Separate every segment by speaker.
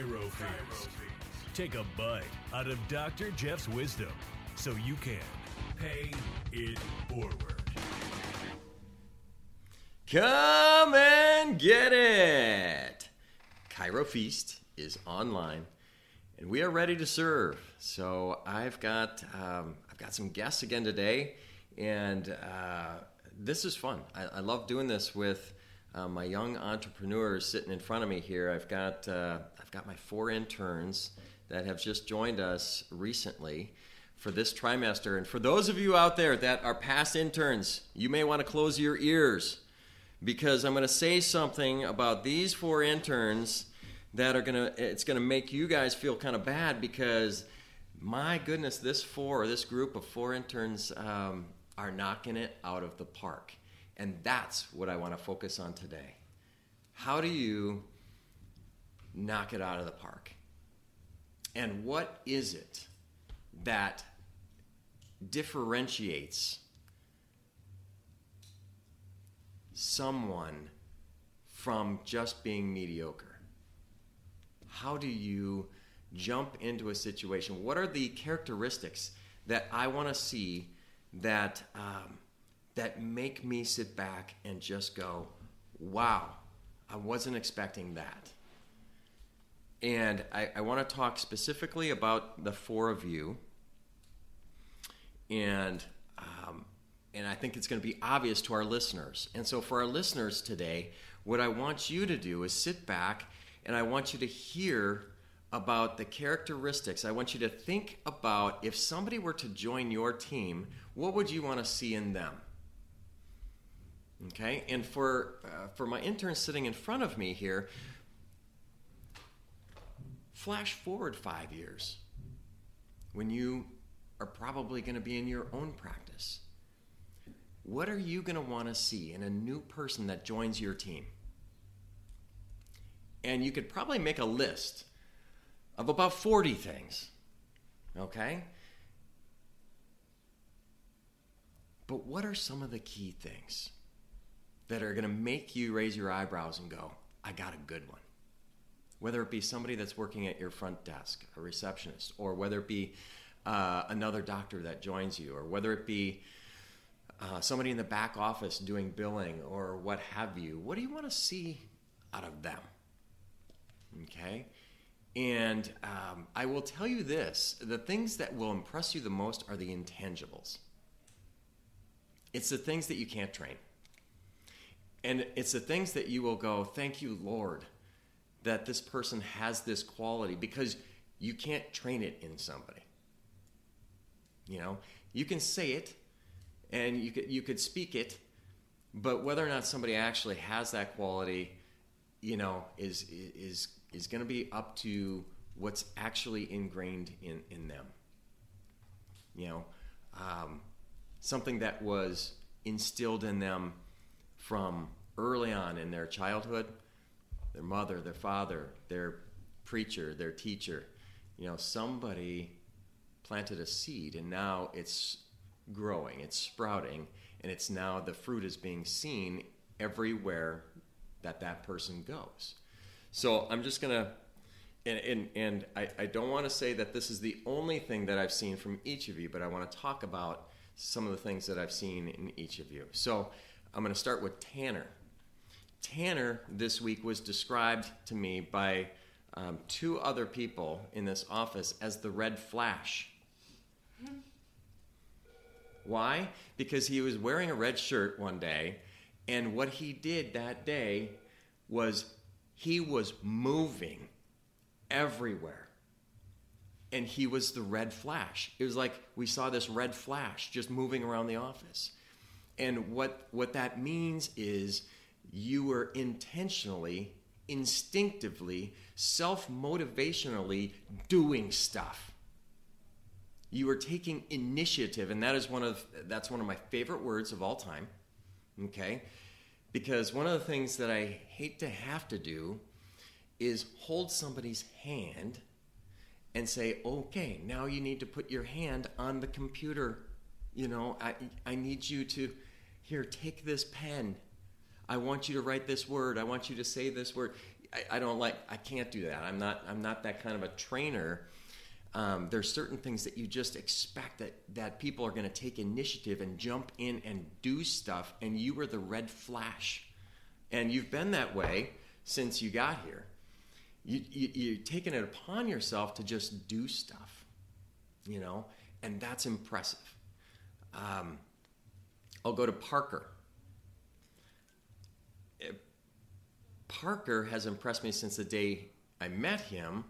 Speaker 1: Chiro Take a bite out of Dr. Jeff's wisdom so you can pay it forward.
Speaker 2: Come and get it! Chiro Feast is online, and we are ready to serve. So I've got um, I've got some guests again today, and uh, this is fun. I, I love doing this with uh, my young entrepreneurs sitting in front of me here. I've got uh, I've got my four interns that have just joined us recently for this trimester. And for those of you out there that are past interns, you may want to close your ears because I'm going to say something about these four interns that are going to it's going to make you guys feel kind of bad because my goodness, this four, this group of four interns um, are knocking it out of the park. And that's what I want to focus on today. How do you knock it out of the park? And what is it that differentiates someone from just being mediocre? How do you jump into a situation? What are the characteristics that I want to see that um, that make me sit back and just go, "Wow, I wasn't expecting that." And I, I want to talk specifically about the four of you, and um, and I think it's going to be obvious to our listeners. And so, for our listeners today, what I want you to do is sit back and I want you to hear about the characteristics. I want you to think about if somebody were to join your team, what would you want to see in them? Okay, and for uh, for my interns sitting in front of me here, flash forward five years when you are probably going to be in your own practice. What are you going to want to see in a new person that joins your team? And you could probably make a list of about 40 things. Okay? But what are some of the key things that are going to make you raise your eyebrows and go, I got a good one? Whether it be somebody that's working at your front desk, a receptionist, or whether it be uh, another doctor that joins you, or whether it be uh, somebody in the back office doing billing, or what have you. What do you want to see out of them? Okay? And um, I will tell you this the things that will impress you the most are the intangibles. It's the things that you can't train. And it's the things that you will go, thank you, Lord, that this person has this quality because you can't train it in somebody. You know, you can say it and you could, you could speak it, but whether or not somebody actually has that quality, you know, is, is, is going to be up to what's actually ingrained in, in them. You know, um, something that was instilled in them from early on in their childhood their mother, their father, their preacher, their teacher. You know, somebody planted a seed and now it's growing, it's sprouting, and it's now the fruit is being seen everywhere that that person goes. So I'm just going to, and, and, and I, I don't want to say that this is the only thing that I've seen from each of you, but I want to talk about some of the things that I've seen in each of you. So I'm going to start with Tanner. Tanner this week was described to me by um, two other people in this office as the red flash. Why? Because he was wearing a red shirt one day, and what he did that day was he was moving everywhere. And he was the red flash. It was like we saw this red flash just moving around the office. And what, what that means is you were intentionally, instinctively, self motivationally doing stuff. You were taking initiative, and that is one of that's one of my favorite words of all time. Okay? Because one of the things that I hate to have to do is hold somebody's hand and say, okay, now you need to put your hand on the computer. You know, I, I need you to, here, take this pen I want you to write this word. I want you to say this word. I, I don't like. I can't do that. I'm not. I'm not that kind of a trainer. Um, there's certain things that you just expect that that people are going to take initiative and jump in and do stuff, and you were the red flash, and you've been that way since you got here. You, you you're taking it upon yourself to just do stuff, you know, and that's impressive. Um, I'll go to Parker. Uh, Parker has impressed me since the day I met him.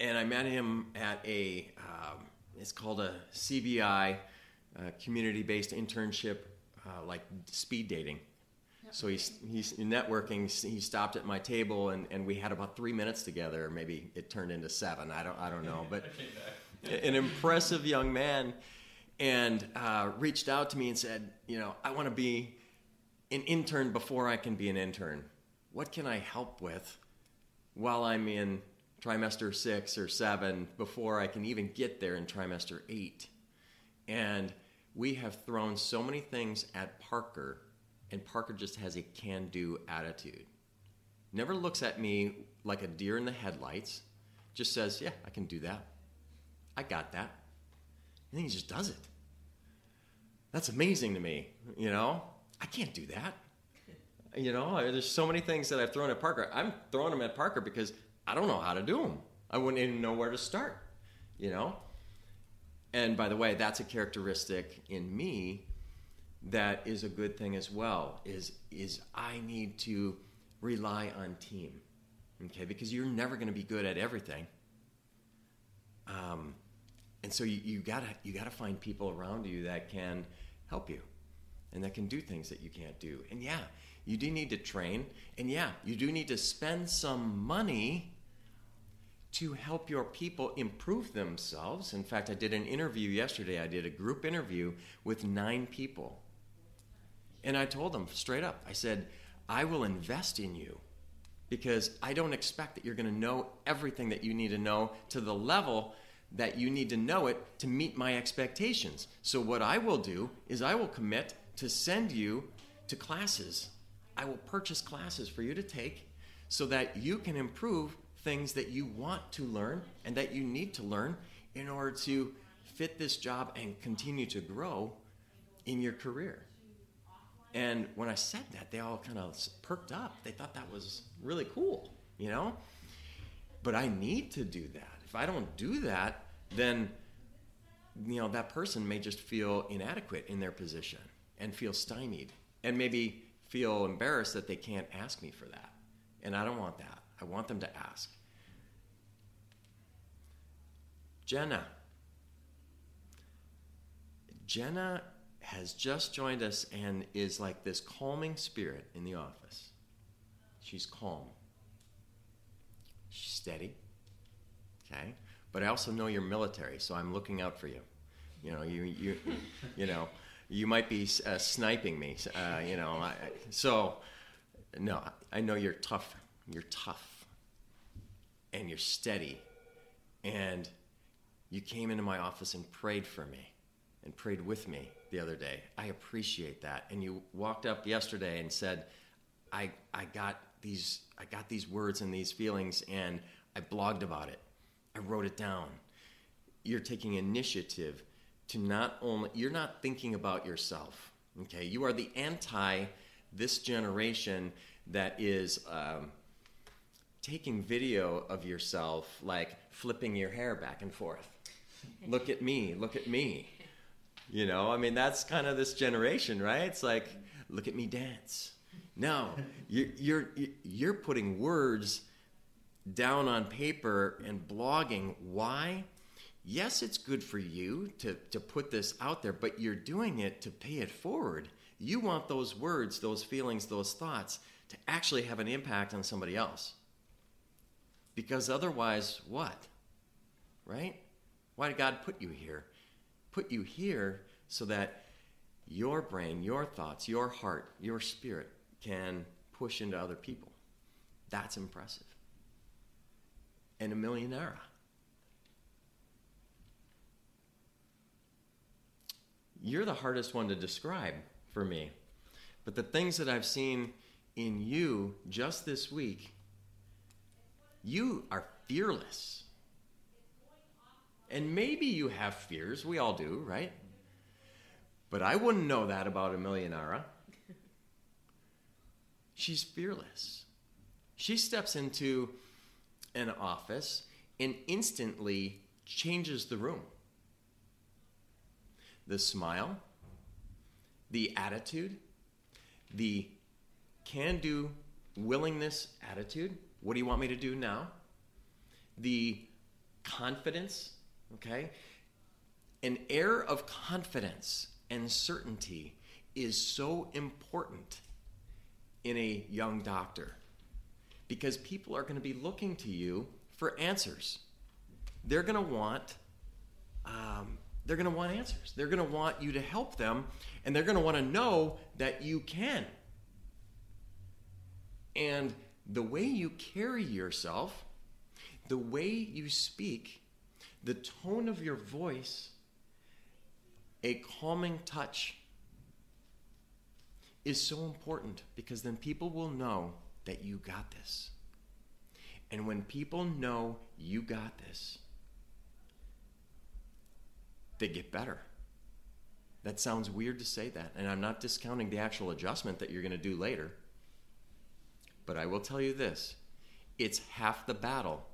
Speaker 2: And I met him at a, um, it's called a CBI, uh, community based internship, uh, like speed dating. So he's, he's networking. He stopped at my table and, and we had about three minutes together. Maybe it turned into seven. I don't, I don't know. But an impressive young man and uh, reached out to me and said, you know, I want to be an intern before I can be an intern. What can I help with while I'm in trimester six or seven before I can even get there in trimester eight? And we have thrown so many things at Parker, and Parker just has a can do attitude. Never looks at me like a deer in the headlights, just says, Yeah, I can do that. I got that. And then he just does it. That's amazing to me, you know? I can't do that. You know, there's so many things that I've thrown at Parker. I'm throwing them at Parker because I don't know how to do them. I wouldn't even know where to start, you know? And by the way, that's a characteristic in me that is a good thing as well is is I need to rely on team. Okay? Because you're never going to be good at everything. Um, and so you, you gotta you gotta find people around you that can help you and that can do things that you can't do. And yeah, you do need to train, and yeah, you do need to spend some money to help your people improve themselves. In fact, I did an interview yesterday. I did a group interview with nine people. And I told them straight up, I said, I will invest in you because I don't expect that you're going to know everything that you need to know to the level that you need to know it to meet my expectations. So, what I will do is I will commit to send you to classes. I will purchase classes for you to take so that you can improve things that you want to learn and that you need to learn in order to fit this job and continue to grow in your career. And when I said that, they all kind of perked up. They thought that was really cool, you know? But I need to do that. If I don't do that, then you know that person may just feel inadequate in their position and feel stymied and maybe feel embarrassed that they can't ask me for that. And I don't want that. I want them to ask. Jenna. Jenna has just joined us and is like this calming spirit in the office. She's calm. She's steady. Okay? But I also know you're military, so I'm looking out for you. You know, you you you know, you might be uh, sniping me. Uh, you know, I, so no, I know you're tough. You're tough, and you're steady, and you came into my office and prayed for me, and prayed with me the other day. I appreciate that. And you walked up yesterday and said, "I I got these I got these words and these feelings, and I blogged about it." I wrote it down. You're taking initiative to not only, you're not thinking about yourself, okay? You are the anti this generation that is um, taking video of yourself, like flipping your hair back and forth. look at me, look at me. You know, I mean, that's kind of this generation, right? It's like, look at me dance. No, you're, you're, you're putting words down on paper and blogging. Why? Yes, it's good for you to, to put this out there, but you're doing it to pay it forward. You want those words, those feelings, those thoughts to actually have an impact on somebody else. Because otherwise, what? Right? Why did God put you here? Put you here so that your brain, your thoughts, your heart, your spirit can push into other people. That's impressive and a millionaire. You're the hardest one to describe for me But the things that I've seen in you just this week, you are fearless. And maybe you have fears. We all do, right? But I wouldn't know that about Emilianara. She's fearless. She steps into an office and instantly changes the room. The smile, the attitude, the can do willingness attitude. What do you want me to do now? The confidence, okay? An air of confidence and certainty is so important in a young doctor because people are going to be looking to you for answers. They're going to want um, they're going to want answers. They're going to want you to help them, and they're going to want to know that you can. And the way you carry yourself, the way you speak, the tone of your voice, a calming touch is so important because then people will know that you got this. And when people know you got this, they get better. That sounds weird to say that, and I'm not discounting the actual adjustment that you're going to do later. But I will tell you this it's half the battle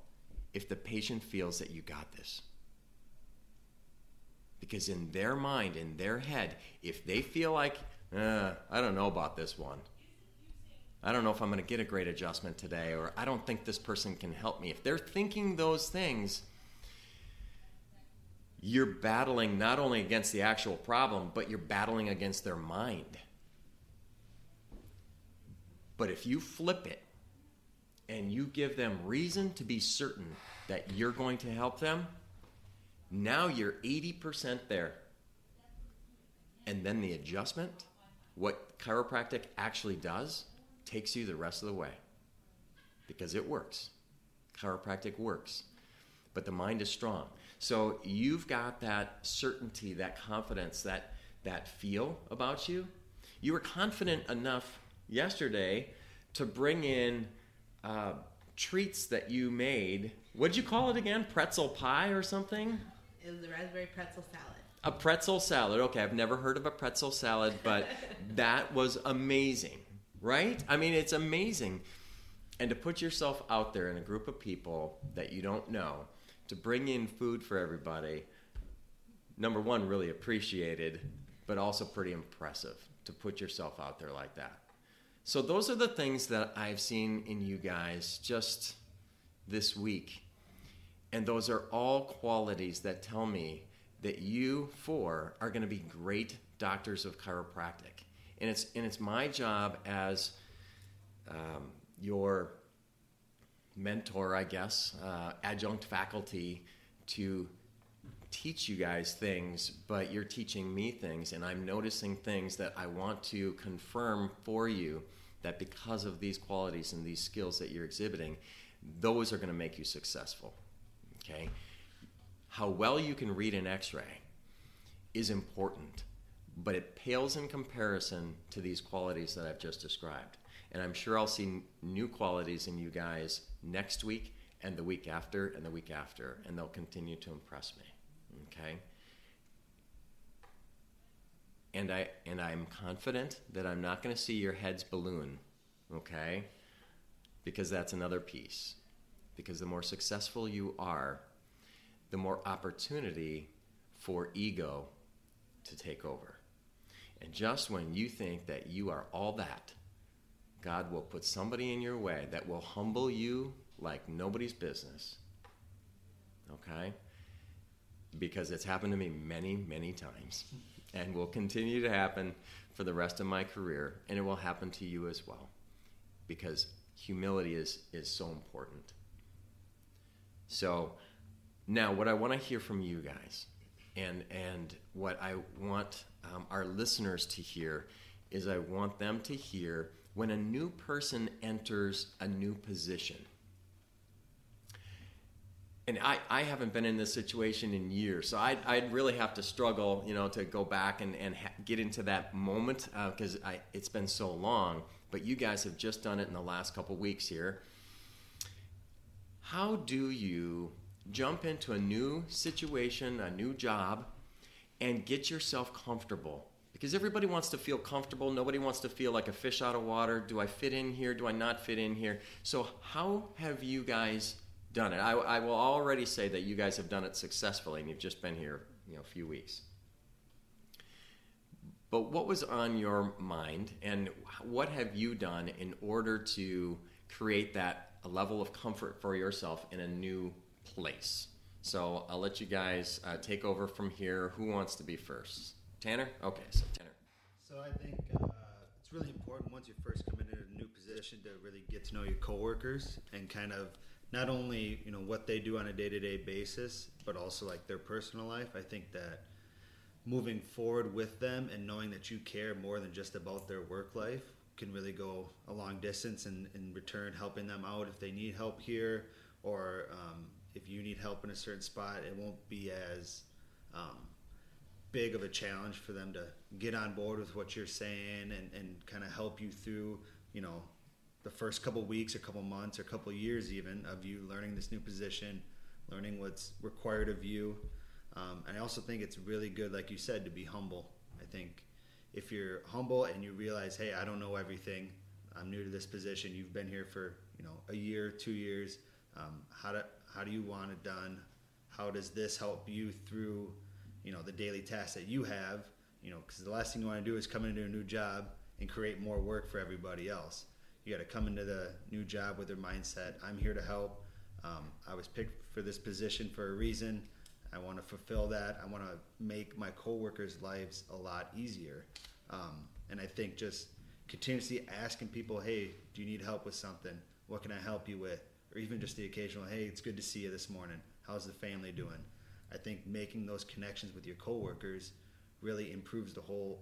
Speaker 2: if the patient feels that you got this. Because in their mind, in their head, if they feel like, uh, I don't know about this one, I don't know if I'm going to get a great adjustment today, or I don't think this person can help me. If they're thinking those things, you're battling not only against the actual problem, but you're battling against their mind. But if you flip it and you give them reason to be certain that you're going to help them, now you're 80% there. And then the adjustment, what chiropractic actually does, takes you the rest of the way because it works. Chiropractic works, but the mind is strong. So you've got that certainty, that confidence, that that feel about you. You were confident enough yesterday to bring in uh, treats that you made. What'd you call it again? Pretzel pie or something?
Speaker 3: It was a raspberry pretzel salad.
Speaker 2: A pretzel salad. Okay, I've never heard of a pretzel salad, but that was amazing, right? I mean, it's amazing. And to put yourself out there in a group of people that you don't know, to bring in food for everybody, number one, really appreciated, but also pretty impressive to put yourself out there like that. So, those are the things that I've seen in you guys just this week. And those are all qualities that tell me that you four are going to be great doctors of chiropractic. And it's, and it's my job as um, your mentor, I guess, uh, adjunct faculty to teach you guys things, but you're teaching me things, and I'm noticing things that I want to confirm for you that because of these qualities and these skills that you're exhibiting, those are going to make you successful. Okay? How well you can read an x ray is important, but it pales in comparison to these qualities that I've just described. And I'm sure I'll see new qualities in you guys next week and the week after and the week after, and they'll continue to impress me. Okay? And I and I'm confident that I'm not going to see your heads balloon, okay? Because that's another piece. Because the more successful you are, the more opportunity for ego to take over. And just when you think that you are all that, God will put somebody in your way that will humble you like nobody's business. Okay? Because it's happened to me many, many times and will continue to happen for the rest of my career, and it will happen to you as well. Because humility is, is so important. So, now what I want to hear from you guys, and, and what I want um, our listeners to hear, is I want them to hear when a new person enters a new position. and I, I haven't been in this situation in years, so I'd, I'd really have to struggle, you know, to go back and, and ha- get into that moment because uh, it's been so long. But you guys have just done it in the last couple weeks here. How do you jump into a new situation, a new job, and get yourself comfortable? Because everybody wants to feel comfortable. Nobody wants to feel like a fish out of water. Do I fit in here? Do I not fit in here? So, how have you guys done it. I, I, will already say that you guys have done it successfully, and you've just been here, you know, a few weeks. But what was on your mind, and what have you done in order to create that level of comfort for yourself in a new place? So I'll let you guys uh, take over from here. Who wants to be first? Tanner? Okay, so Tanner.
Speaker 4: So I think uh, it's really important once you first come into a new position to really get to know your coworkers and kind of not only you know what they do on a day-to-day basis but also like their personal life i think that moving forward with them and knowing that you care more than just about their work life can really go a long distance and in return helping them out if they need help here or um, if you need help in a certain spot it won't be as um, big of a challenge for them to get on board with what you're saying and, and kind of help you through you know the first couple weeks or couple months or couple years even of you learning this new position, learning what's required of you. Um, and I also think it's really good, like you said, to be humble. I think if you're humble and you realize, hey, I don't know everything, I'm new to this position. You've been here for you know a year, two years. Um, how do how do you want it done? How does this help you through you know the daily tasks that you have? You know, because the last thing you want to do is come into a new job and create more work for everybody else you got to come into the new job with their mindset. I'm here to help. Um, I was picked for this position for a reason. I want to fulfill that. I want to make my coworkers' lives a lot easier. Um, and I think just continuously asking people, "Hey, do you need help with something? What can I help you with?" Or even just the occasional, "Hey, it's good to see you this morning. How's the family doing?" I think making those connections with your coworkers really improves the whole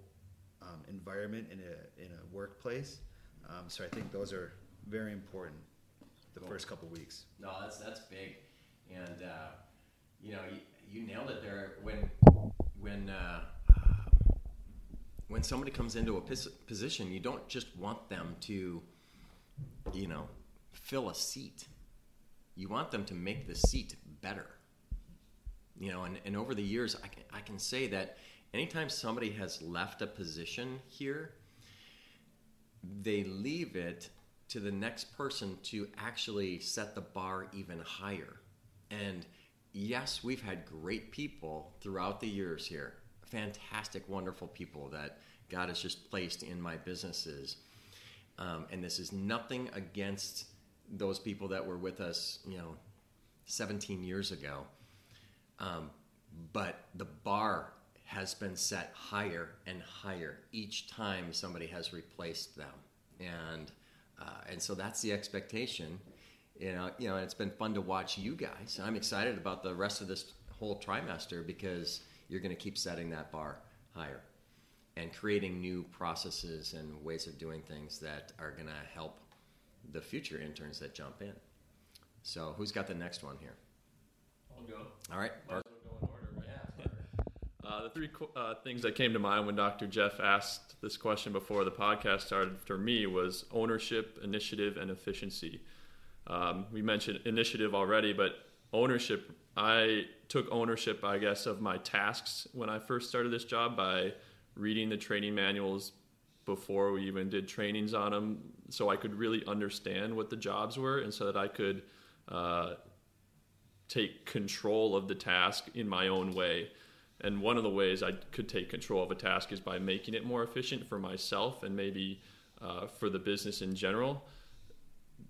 Speaker 4: um, environment in a in a workplace. Um, so I think those are very important the cool. first couple weeks.
Speaker 2: No, that's that's big, and uh, you know you, you, nailed it there. When when uh, when somebody comes into a position, you don't just want them to, you know, fill a seat. You want them to make the seat better. You know, and, and over the years, I can, I can say that anytime somebody has left a position here, they leave it to the next person to actually set the bar even higher. And yes, we've had great people throughout the years here, fantastic, wonderful people that God has just placed in my businesses. Um, and this is nothing against those people that were with us, you know, 17 years ago. Um, but the bar has been set higher and higher each time somebody has replaced them, and uh, and so that's the expectation. You know, you know, and it's been fun to watch you guys. I'm excited about the rest of this whole trimester because you're going to keep setting that bar higher and creating new processes and ways of doing things that are going to help the future interns that jump in. So, who's got the next one here?
Speaker 5: I'll go.
Speaker 2: All right.
Speaker 5: Uh, the three uh, things that came to mind when Dr. Jeff asked this question before the podcast started for me was ownership, initiative, and efficiency. Um, we mentioned initiative already, but ownership, I took ownership, I guess, of my tasks when I first started this job by reading the training manuals before we even did trainings on them so I could really understand what the jobs were and so that I could uh, take control of the task in my own way. And one of the ways I could take control of a task is by making it more efficient for myself and maybe uh, for the business in general.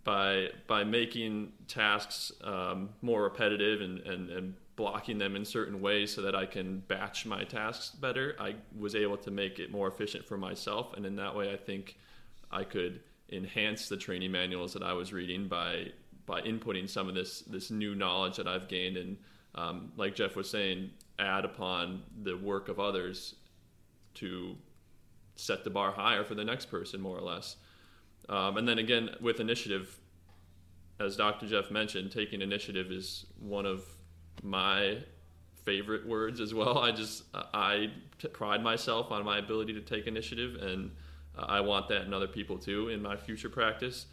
Speaker 5: By by making tasks um, more repetitive and, and, and blocking them in certain ways so that I can batch my tasks better, I was able to make it more efficient for myself. And in that way, I think I could enhance the training manuals that I was reading by by inputting some of this this new knowledge that I've gained and um, like Jeff was saying, add upon the work of others to set the bar higher for the next person, more or less. Um, and then again, with initiative, as Dr. Jeff mentioned, taking initiative is one of my favorite words as well. I just I t- pride myself on my ability to take initiative, and uh, I want that in other people too in my future practice.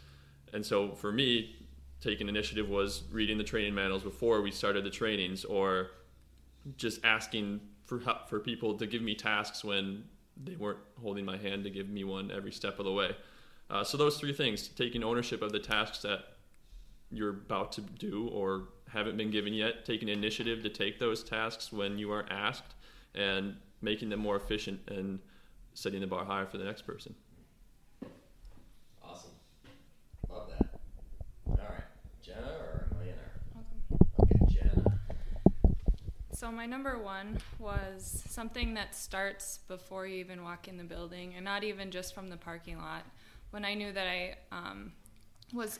Speaker 5: And so for me, taking initiative was reading the training manuals before we started the trainings, or just asking for for people to give me tasks when they weren't holding my hand to give me one every step of the way. Uh, so those three things: taking ownership of the tasks that you're about to do or haven't been given yet, taking initiative to take those tasks when you aren't asked, and making them more efficient and setting the bar higher for the next person.
Speaker 2: Awesome. Love that. All right. Jenna or Millionaire? Okay, Jenna.
Speaker 6: So my number one was something that starts before you even walk in the building, and not even just from the parking lot. When I knew that I um, was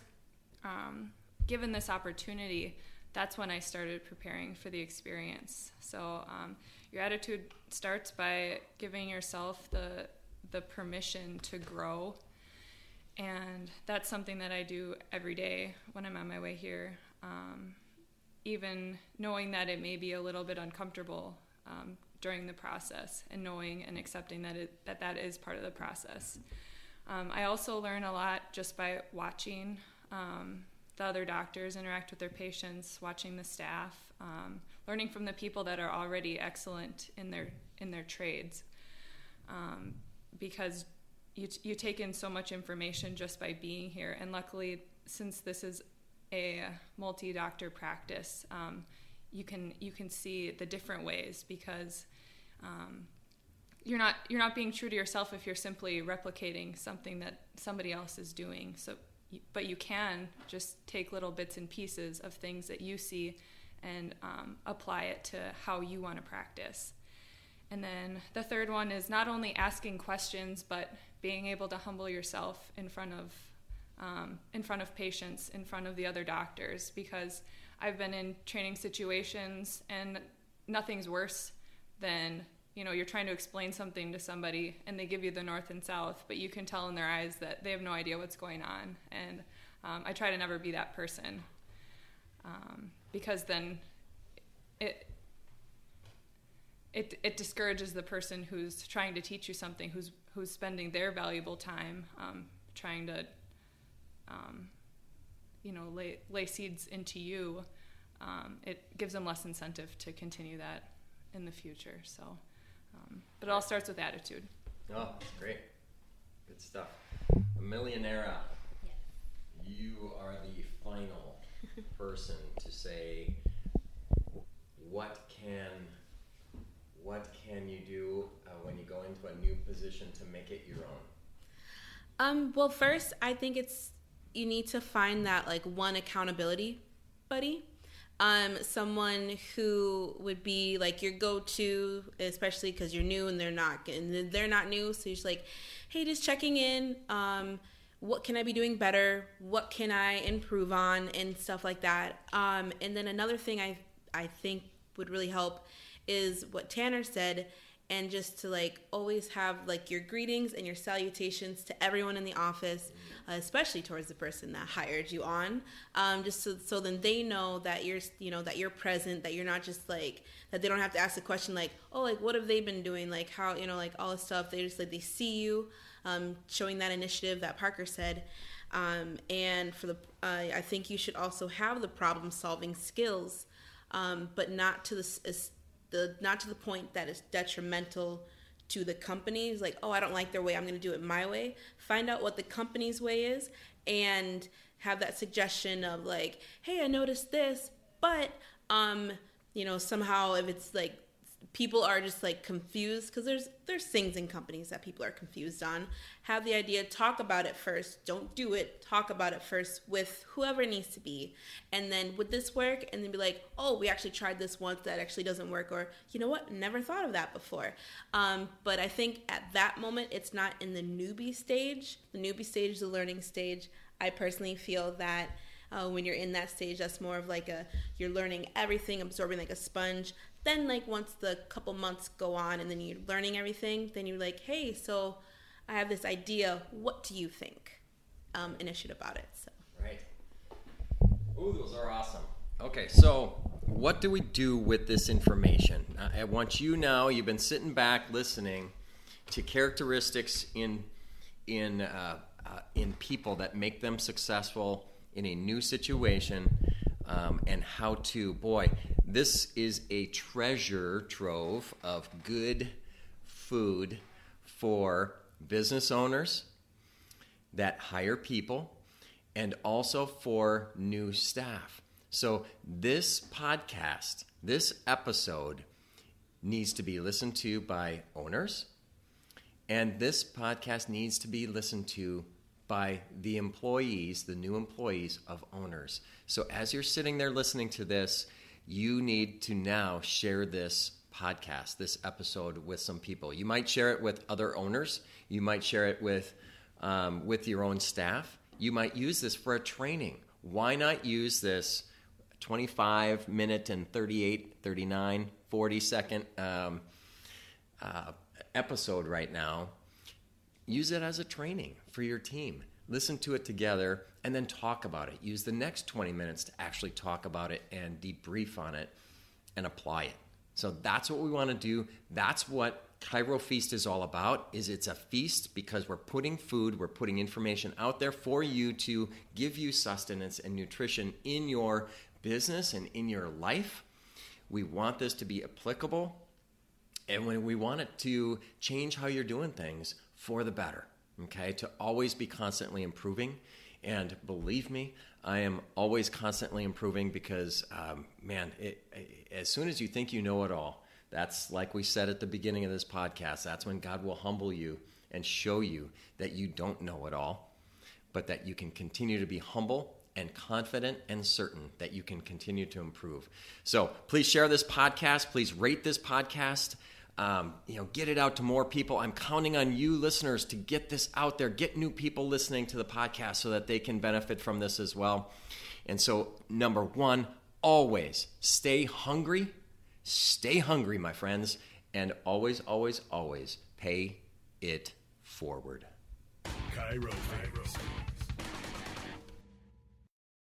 Speaker 6: um, given this opportunity, that's when I started preparing for the experience. So um, your attitude starts by giving yourself the the permission to grow, and that's something that I do every day when I'm on my way here. Um, even knowing that it may be a little bit uncomfortable um, during the process, and knowing and accepting that it, that that is part of the process. Um, I also learn a lot just by watching um, the other doctors interact with their patients, watching the staff, um, learning from the people that are already excellent in their in their trades, um, because you you take in so much information just by being here. And luckily, since this is a multi-doctor practice, um, you can you can see the different ways because um, you're not you're not being true to yourself if you're simply replicating something that somebody else is doing. So but you can just take little bits and pieces of things that you see and um, apply it to how you want to practice. And then the third one is not only asking questions, but being able to humble yourself in front of um, in front of patients, in front of the other doctors, because I've been in training situations and nothing's worse than you know you're trying to explain something to somebody and they give you the north and south but you can tell in their eyes that they have no idea what's going on. And um, i try to never be that person um, because then it it, it discourages the person who's trying to teach you something who's who's spending their valuable time um, trying to um, you know lay, lay seeds into you um, it gives them less incentive to continue that in the future so um, but it all starts with attitude.
Speaker 2: Oh, that's great. Good stuff. A millionaire, you are the final person to say what can what can you do uh, when you go into a new position to make it your own?
Speaker 7: Um, well, first, I think it's you need to find that like one accountability buddy um, someone who would be like your go-to, especially because you're new and they're not, and they're not new. So you're just like, hey, just checking in. Um, what can I be doing better? What can I improve on, and stuff like that. Um, and then another thing I I think would really help is what Tanner said and just to like always have like your greetings and your salutations to everyone in the office uh, especially towards the person that hired you on. Um, just so, so then they know that you're you know that you're present that you're not just like that they don't have to ask the question like oh like what have they been doing? Like how you know like all this stuff. They just like they see you um, showing that initiative that parker said. Um, and for the uh, i think you should also have the problem solving skills um, but not to the the not to the point that it's detrimental to the companies like oh i don't like their way i'm going to do it my way. Find out what the company's way is and have that suggestion of like hey i noticed this but um you know somehow if it's like people are just like confused because there's there's things in companies that people are confused on. Have the idea talk about it first. Don't do it. Talk about it first with whoever needs to be. And then would this work? And then be like oh we actually tried this once that actually doesn't work or you know what? Never thought of that before. Um, but i think at that moment it's not in the newbie stage. The newbie stage is the learning stage. I personally feel that uh, when you're in that stage that's more of like a you're learning everything absorbing like a sponge then like once the couple months go on and then you're learning everything then you're like hey so i have this idea what do you think um, and about it so
Speaker 2: right Ooh, those are awesome. Okay, so what do we do with this information? I want you now. You've been sitting back listening to characteristics in in uh, uh, in people that make them successful in a new situation, um, and how to. Boy, this is a treasure trove of good food for business owners that hire people and also for new staff. So, this podcast, this episode, needs to be listened to by owners, and this podcast needs to be listened to by the employees, the new employees of owners. So, as you're sitting there listening to this, you need to now share this podcast, this episode with some people. You might share it with other owners, you might share it with, um, with your own staff, you might use this for a training. Why not use this? 25 minute and 38, 39, 40 second um, uh, episode right now. Use it as a training for your team. Listen to it together and then talk about it. Use the next 20 minutes to actually talk about it and debrief on it and apply it. So that's what we want to do. That's what Chiro Feast is all about. Is it's a feast because we're putting food, we're putting information out there for you to give you sustenance and nutrition in your business and in your life. We want this to be applicable and when we want it to change how you're doing things for the better, okay? To always be constantly improving. And believe me, I am always constantly improving because, um, man, it, it, as soon as you think you know it all, that's like we said at the beginning of this podcast, that's when God will humble you and show you that you don't know it all, but that you can continue to be humble and confident and certain that you can continue to improve. So please share this podcast. Please rate this podcast. Um, you know, get it out to more people. I'm counting on you, listeners, to get this out there. Get new people listening to the podcast so that they can benefit from this as well. And so, number one, always stay hungry. Stay hungry, my friends, and always, always, always pay it forward.
Speaker 1: Chiro Feast.